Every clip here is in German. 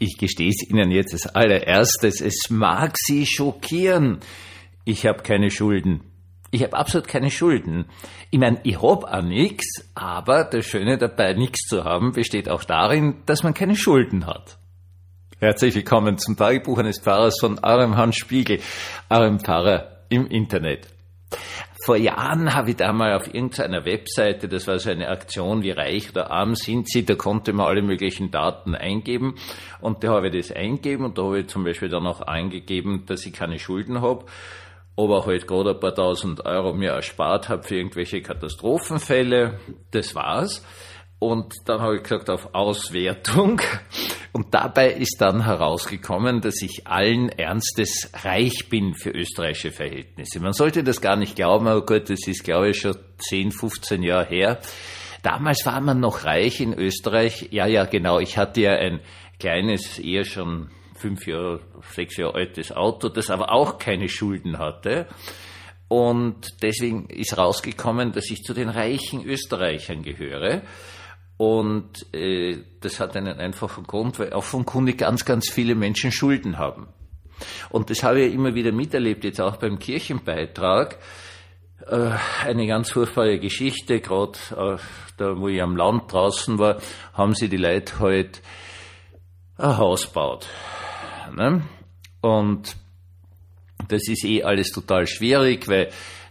Ich gestehe es Ihnen jetzt als allererstes, es mag Sie schockieren. Ich habe keine Schulden. Ich habe absolut keine Schulden. Ich meine, ich hab auch nichts, aber das Schöne dabei, nichts zu haben, besteht auch darin, dass man keine Schulden hat. Herzlich willkommen zum Tagebuch eines Pfarrers von eurem Hans Spiegel, eurem Pfarrer im Internet. Vor Jahren habe ich da mal auf irgendeiner Webseite, das war so eine Aktion, wie reich oder arm sind Sie, da konnte man alle möglichen Daten eingeben und da habe ich das eingegeben und da habe ich zum Beispiel dann auch eingegeben, dass ich keine Schulden habe aber halt gerade ein paar tausend Euro mir erspart habe für irgendwelche Katastrophenfälle. Das war's. Und dann habe ich gesagt auf Auswertung. Und dabei ist dann herausgekommen, dass ich allen Ernstes reich bin für österreichische Verhältnisse. Man sollte das gar nicht glauben, aber gut, das ist glaube ich schon 10, 15 Jahre her. Damals war man noch reich in Österreich. Ja, ja, genau. Ich hatte ja ein kleines, eher schon fünf Jahre, sechs Jahre altes Auto, das aber auch keine Schulden hatte. Und deswegen ist rausgekommen, dass ich zu den reichen Österreichern gehöre. Und äh, das hat einen einfachen Grund, weil offenkundig ganz, ganz viele Menschen Schulden haben. Und das habe ich immer wieder miterlebt, jetzt auch beim Kirchenbeitrag. Äh, eine ganz furchtbare Geschichte, gerade äh, da, wo ich am Land draußen war, haben sie die Leute halt ein Haus baut. Ne? Und das ist eh alles total schwierig, weil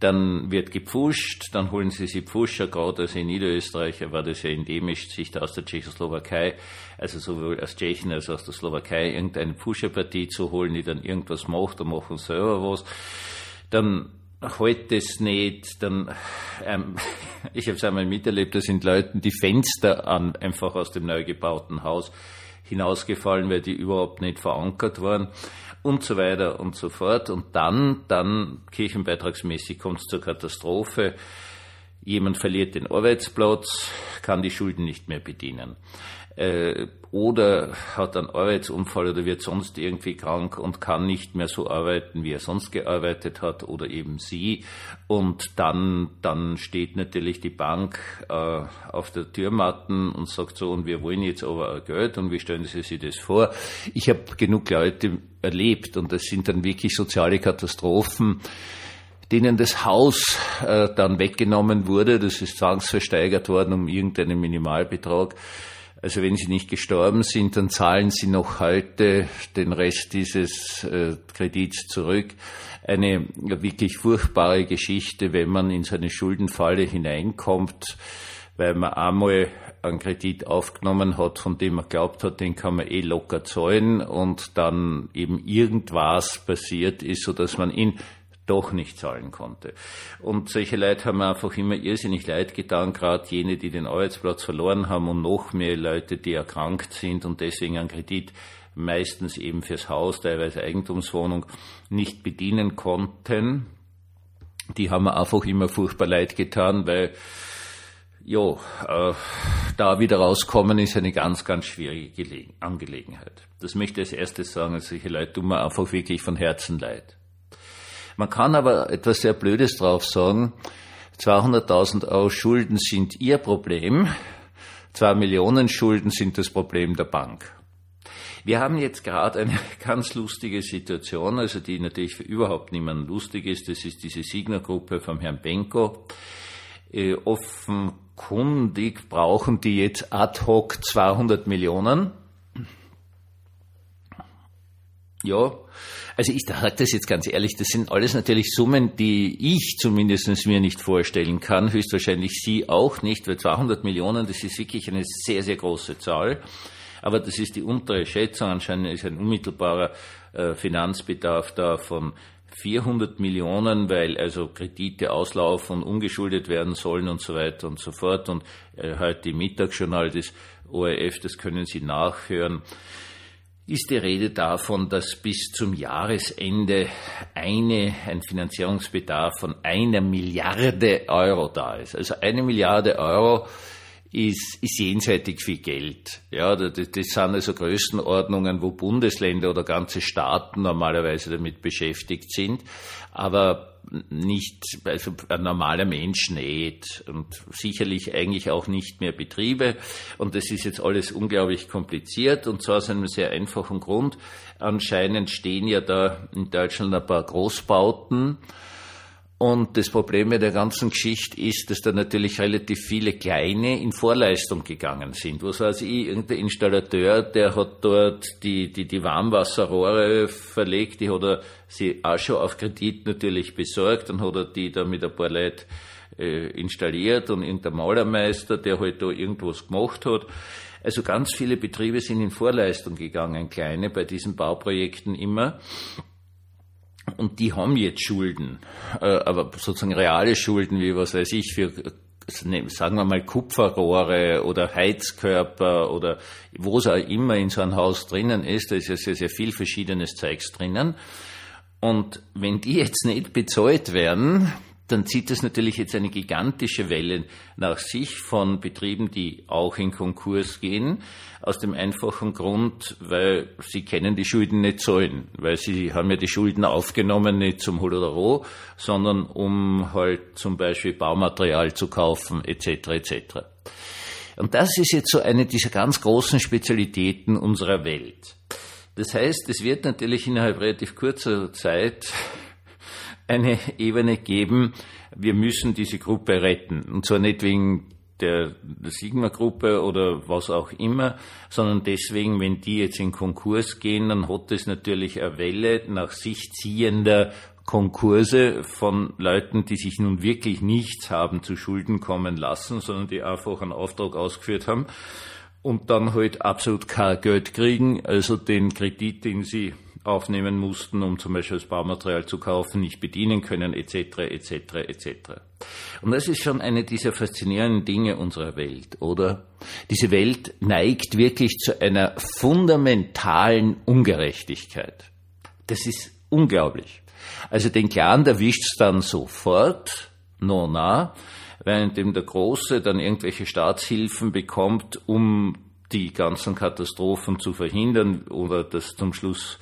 dann wird gepfuscht, dann holen sie sich Pfuscher, gerade also in Niederösterreich war das ja endemisch, sich da aus der Tschechoslowakei, also sowohl aus Tschechien als auch aus der Slowakei, irgendeine Pfuscherpartie zu holen, die dann irgendwas macht, dann machen selber was. Dann halt es nicht, dann, ähm, ich habe es einmal miterlebt, da sind Leuten die Fenster an, einfach aus dem neu gebauten Haus hinausgefallen, weil die überhaupt nicht verankert waren und so weiter und so fort. Und dann, dann kirchenbeitragsmäßig kommt es zur Katastrophe. Jemand verliert den Arbeitsplatz, kann die Schulden nicht mehr bedienen. Äh, oder hat einen Arbeitsunfall oder wird sonst irgendwie krank und kann nicht mehr so arbeiten, wie er sonst gearbeitet hat oder eben sie. Und dann, dann steht natürlich die Bank äh, auf der Türmatten und sagt so, und wir wollen jetzt aber Geld und wie stellen Sie sich das vor? Ich habe genug Leute erlebt und das sind dann wirklich soziale Katastrophen denen das Haus äh, dann weggenommen wurde, das ist zwangsversteigert worden um irgendeinen Minimalbetrag also wenn sie nicht gestorben sind, dann zahlen sie noch heute den Rest dieses äh, Kredits zurück. Eine wirklich furchtbare Geschichte, wenn man in so eine Schuldenfalle hineinkommt, weil man einmal einen Kredit aufgenommen hat, von dem man glaubt hat, den kann man eh locker zahlen und dann eben irgendwas passiert ist, so dass man ihn doch nicht zahlen konnte. Und solche Leute haben einfach immer irrsinnig leid getan, gerade jene, die den Arbeitsplatz verloren haben und noch mehr Leute, die erkrankt sind und deswegen einen Kredit meistens eben fürs Haus, teilweise Eigentumswohnung, nicht bedienen konnten. Die haben mir einfach immer furchtbar leid getan, weil ja, äh, da wieder rauskommen ist eine ganz, ganz schwierige Angelegenheit. Das möchte ich als erstes sagen, solche Leute tun mir einfach wirklich von Herzen leid. Man kann aber etwas sehr Blödes drauf sagen. 200.000 Euro Schulden sind Ihr Problem. Zwei Millionen Schulden sind das Problem der Bank. Wir haben jetzt gerade eine ganz lustige Situation, also die natürlich für überhaupt niemanden lustig ist. Das ist diese Signer-Gruppe vom Herrn Benko. Äh, offenkundig brauchen die jetzt ad hoc 200 Millionen. Ja, also ich sage das jetzt ganz ehrlich, das sind alles natürlich Summen, die ich zumindest mir nicht vorstellen kann, höchstwahrscheinlich Sie auch nicht, weil 200 Millionen, das ist wirklich eine sehr, sehr große Zahl. Aber das ist die untere Schätzung. Anscheinend ist ein unmittelbarer äh, Finanzbedarf da von 400 Millionen, weil also Kredite auslaufen, ungeschuldet werden sollen und so weiter und so fort. Und äh, heute im Mittagsjournal des ORF, das können Sie nachhören ist die Rede davon, dass bis zum Jahresende eine, ein Finanzierungsbedarf von einer Milliarde Euro da ist. Also eine Milliarde Euro ist, ist jenseitig viel Geld. Ja, das, das sind also Größenordnungen, wo Bundesländer oder ganze Staaten normalerweise damit beschäftigt sind. Aber nicht, also ein normaler Mensch nicht und sicherlich eigentlich auch nicht mehr Betriebe. Und das ist jetzt alles unglaublich kompliziert und zwar aus einem sehr einfachen Grund. Anscheinend stehen ja da in Deutschland ein paar Großbauten und das Problem mit der ganzen Geschichte ist, dass da natürlich relativ viele kleine in Vorleistung gegangen sind. Was weiß ich, irgendein Installateur, der hat dort die, die, die Warmwasserrohre verlegt, die hat er sie auch schon auf Kredit natürlich besorgt, dann hat er die da mit ein paar Leuten äh, installiert und irgendein Malermeister, der halt da irgendwas gemacht hat. Also ganz viele Betriebe sind in Vorleistung gegangen, kleine bei diesen Bauprojekten immer und die haben jetzt Schulden, äh, aber sozusagen reale Schulden, wie was weiß ich, für sagen wir mal Kupferrohre oder Heizkörper oder wo es auch immer in so einem Haus drinnen ist, da ist ja sehr, sehr viel verschiedenes Zeugs drinnen. Und wenn die jetzt nicht bezahlt werden, dann zieht das natürlich jetzt eine gigantische Welle nach sich von Betrieben, die auch in Konkurs gehen, aus dem einfachen Grund, weil sie kennen die Schulden nicht zahlen, weil sie haben ja die Schulden aufgenommen nicht zum Holodoro, sondern um halt zum Beispiel Baumaterial zu kaufen etc. etc. Und das ist jetzt so eine dieser ganz großen Spezialitäten unserer Welt. Das heißt, es wird natürlich innerhalb relativ kurzer Zeit eine Ebene geben, wir müssen diese Gruppe retten. Und zwar nicht wegen der, der Sigma-Gruppe oder was auch immer, sondern deswegen, wenn die jetzt in Konkurs gehen, dann hat es natürlich eine Welle nach sich ziehender Konkurse von Leuten, die sich nun wirklich nichts haben zu Schulden kommen lassen, sondern die einfach einen Auftrag ausgeführt haben und dann halt absolut kein Geld kriegen, also den Kredit, den sie aufnehmen mussten, um zum Beispiel das Baumaterial zu kaufen, nicht bedienen können, etc., etc., etc. Und das ist schon eine dieser faszinierenden Dinge unserer Welt, oder? Diese Welt neigt wirklich zu einer fundamentalen Ungerechtigkeit. Das ist unglaublich. Also den Kleinen erwischt's dann sofort, no na, während dem der Große dann irgendwelche Staatshilfen bekommt, um die ganzen Katastrophen zu verhindern oder dass zum Schluss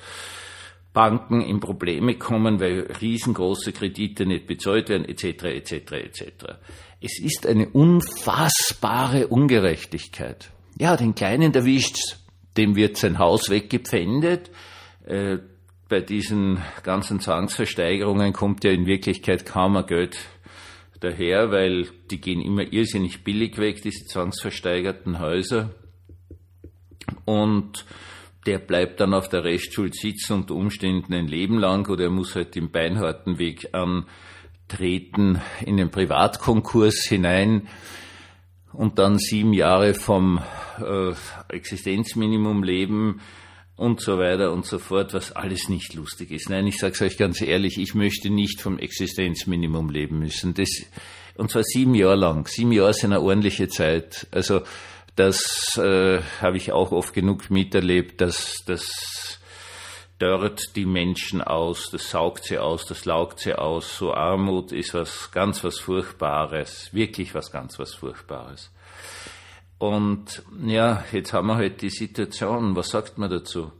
Banken in Probleme kommen, weil riesengroße Kredite nicht bezahlt werden, etc., etc., etc. Es ist eine unfassbare Ungerechtigkeit. Ja, den Kleinen erwischt's, dem wird sein Haus weggepfändet. Äh, bei diesen ganzen Zwangsversteigerungen kommt ja in Wirklichkeit kaum ein Geld daher, weil die gehen immer irrsinnig billig weg, diese zwangsversteigerten Häuser. Und der bleibt dann auf der Rechtsschuld sitzen unter Umständen ein Leben lang oder er muss halt den beinharten Weg antreten in den Privatkonkurs hinein und dann sieben Jahre vom äh, Existenzminimum leben und so weiter und so fort, was alles nicht lustig ist. Nein, ich sage es euch ganz ehrlich, ich möchte nicht vom Existenzminimum leben müssen. Das, und zwar sieben Jahre lang. Sieben Jahre sind eine ordentliche Zeit. Also das äh, habe ich auch oft genug miterlebt, dass das dörrt die Menschen aus, das saugt sie aus, das laugt sie aus. So Armut ist was ganz was Furchtbares, wirklich was ganz was Furchtbares. Und ja, jetzt haben wir halt die Situation. Was sagt man dazu?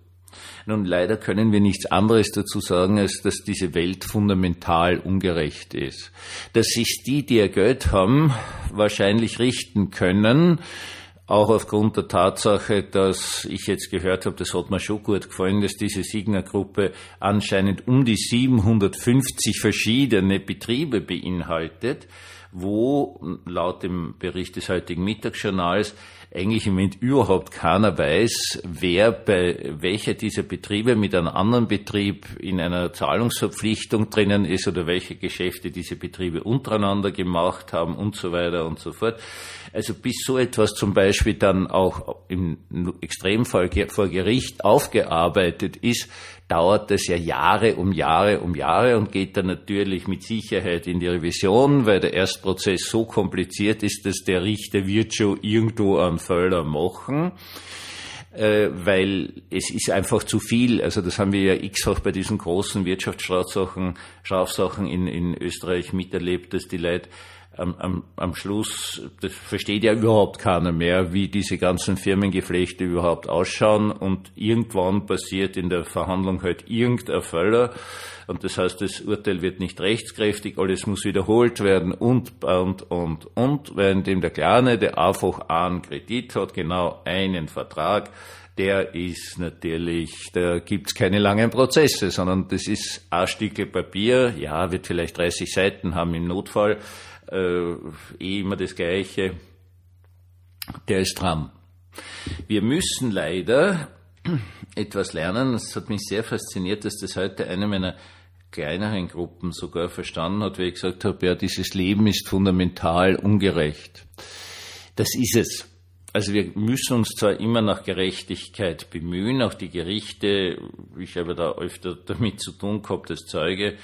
Nun, leider können wir nichts anderes dazu sagen, als dass diese Welt fundamental ungerecht ist. Dass sich die, die ihr Geld haben, wahrscheinlich richten können, auch aufgrund der Tatsache, dass ich jetzt gehört habe, das hat mir schon gut gefallen, dass diese Signa-Gruppe anscheinend um die 750 verschiedene Betriebe beinhaltet, wo laut dem Bericht des heutigen Mittagsjournals eigentlich im Moment überhaupt keiner weiß, wer bei welcher dieser Betriebe mit einem anderen Betrieb in einer Zahlungsverpflichtung drinnen ist oder welche Geschäfte diese Betriebe untereinander gemacht haben und so weiter und so fort. Also bis so etwas zum Beispiel dann auch im Extremfall vor Gericht aufgearbeitet ist, dauert das ja Jahre um Jahre um Jahre und geht dann natürlich mit Sicherheit in die Revision, weil der Erstprozess so kompliziert ist, dass der Richter wird schon irgendwo einen Fehler machen äh, weil es ist einfach zu viel. Also das haben wir ja x-fach bei diesen großen Wirtschaftsstrafsachen Strafsachen in, in Österreich miterlebt, dass die Leute am, am, am Schluss, das versteht ja überhaupt keiner mehr, wie diese ganzen Firmengeflechte überhaupt ausschauen. Und irgendwann passiert in der Verhandlung halt irgendein Fäller und das heißt, das Urteil wird nicht rechtskräftig, alles muss wiederholt werden und, und, und, und, währenddem der Kleine, der einfach einen Kredit hat, genau einen Vertrag, der ist natürlich, da gibt's keine langen Prozesse, sondern das ist ein Stück Papier, ja, wird vielleicht 30 Seiten haben im Notfall, äh, eh immer das Gleiche, der ist dran. Wir müssen leider etwas lernen, es hat mich sehr fasziniert, dass das heute eine meiner kleineren Gruppen sogar verstanden hat, wie ich gesagt habe, ja, dieses Leben ist fundamental ungerecht. Das ist es. Also wir müssen uns zwar immer nach Gerechtigkeit bemühen, auch die Gerichte, ich habe da öfter damit zu tun gehabt als Zeuge,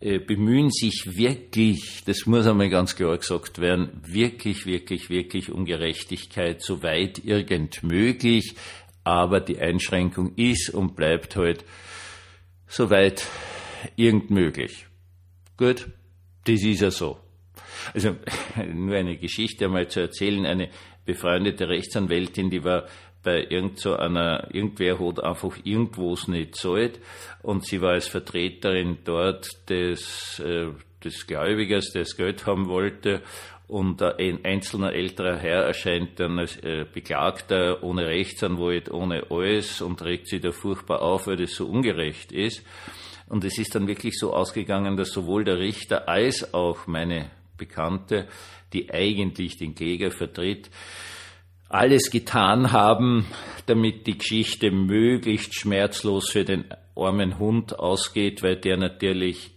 bemühen sich wirklich, das muss einmal ganz klar gesagt werden, wirklich, wirklich, wirklich um Gerechtigkeit, soweit irgend möglich. Aber die Einschränkung ist und bleibt halt soweit irgend möglich. Gut, das ist ja so. Also nur eine Geschichte einmal zu erzählen. Eine befreundete Rechtsanwältin, die war bei irgend so einer, irgendwer hat einfach irgendwas nicht zahlt und sie war als Vertreterin dort des, äh, des Gläubigers, der das Geld haben wollte und ein einzelner älterer Herr erscheint dann als äh, Beklagter ohne Rechtsanwalt, ohne alles und regt sich da furchtbar auf, weil das so ungerecht ist. Und es ist dann wirklich so ausgegangen, dass sowohl der Richter als auch meine Bekannte, die eigentlich den Kläger vertritt, alles getan haben, damit die Geschichte möglichst schmerzlos für den armen Hund ausgeht, weil der natürlich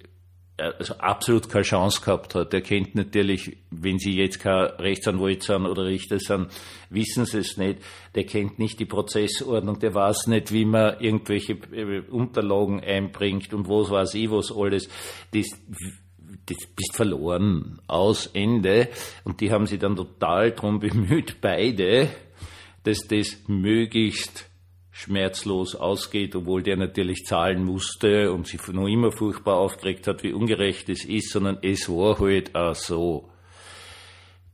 äh, also absolut keine Chance gehabt hat. Der kennt natürlich, wenn Sie jetzt kein Rechtsanwalt sind oder Richter sind, wissen Sie es nicht. Der kennt nicht die Prozessordnung, der weiß nicht, wie man irgendwelche äh, Unterlagen einbringt und was weiß ich, was alles. Das, bist verloren. Aus Ende. Und die haben sich dann total darum bemüht, beide, dass das möglichst schmerzlos ausgeht, obwohl der natürlich zahlen musste und sich noch immer furchtbar aufgeregt hat, wie ungerecht es ist, sondern es war halt auch so.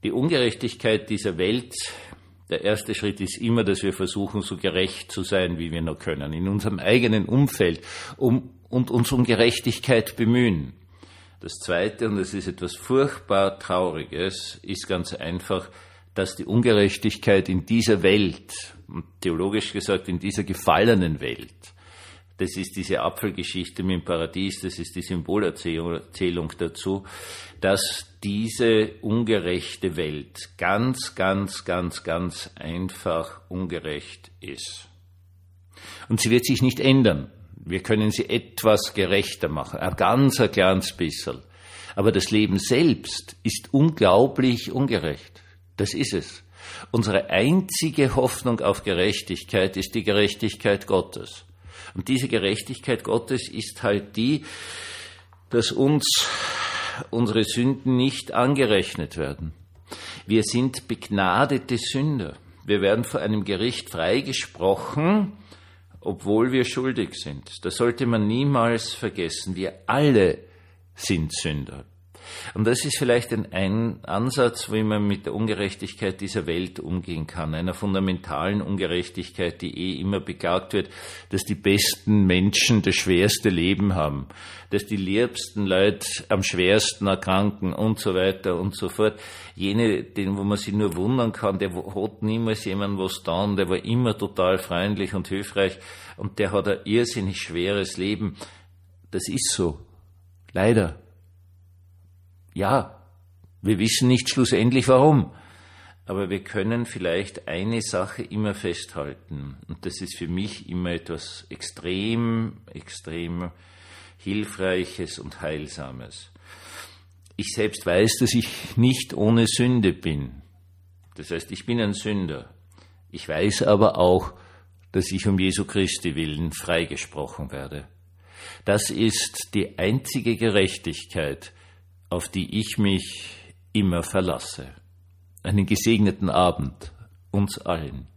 Die Ungerechtigkeit dieser Welt, der erste Schritt ist immer, dass wir versuchen, so gerecht zu sein, wie wir nur können, in unserem eigenen Umfeld um, und uns um Gerechtigkeit bemühen. Das Zweite, und das ist etwas furchtbar Trauriges, ist ganz einfach, dass die Ungerechtigkeit in dieser Welt, theologisch gesagt in dieser gefallenen Welt, das ist diese Apfelgeschichte mit dem Paradies, das ist die Symbolerzählung dazu, dass diese ungerechte Welt ganz, ganz, ganz, ganz einfach ungerecht ist. Und sie wird sich nicht ändern. Wir können sie etwas gerechter machen, ein ganz ein kleines bisschen. Aber das Leben selbst ist unglaublich ungerecht. Das ist es. Unsere einzige Hoffnung auf Gerechtigkeit ist die Gerechtigkeit Gottes. Und diese Gerechtigkeit Gottes ist halt die, dass uns unsere Sünden nicht angerechnet werden. Wir sind begnadete Sünder. Wir werden vor einem Gericht freigesprochen, obwohl wir schuldig sind. Das sollte man niemals vergessen. Wir alle sind Sünder. Und das ist vielleicht ein, ein, Ansatz, wie man mit der Ungerechtigkeit dieser Welt umgehen kann, einer fundamentalen Ungerechtigkeit, die eh immer beklagt wird, dass die besten Menschen das schwerste Leben haben, dass die liebsten Leute am schwersten erkranken und so weiter und so fort. Jene, den, wo man sich nur wundern kann, der hat niemals jemand was getan, der war immer total freundlich und hilfreich und der hat ein irrsinnig schweres Leben. Das ist so. Leider. Ja, wir wissen nicht schlussendlich warum, aber wir können vielleicht eine Sache immer festhalten und das ist für mich immer etwas extrem, extrem Hilfreiches und Heilsames. Ich selbst weiß, dass ich nicht ohne Sünde bin. Das heißt, ich bin ein Sünder. Ich weiß aber auch, dass ich um Jesu Christi willen freigesprochen werde. Das ist die einzige Gerechtigkeit, auf die ich mich immer verlasse. Einen gesegneten Abend uns allen.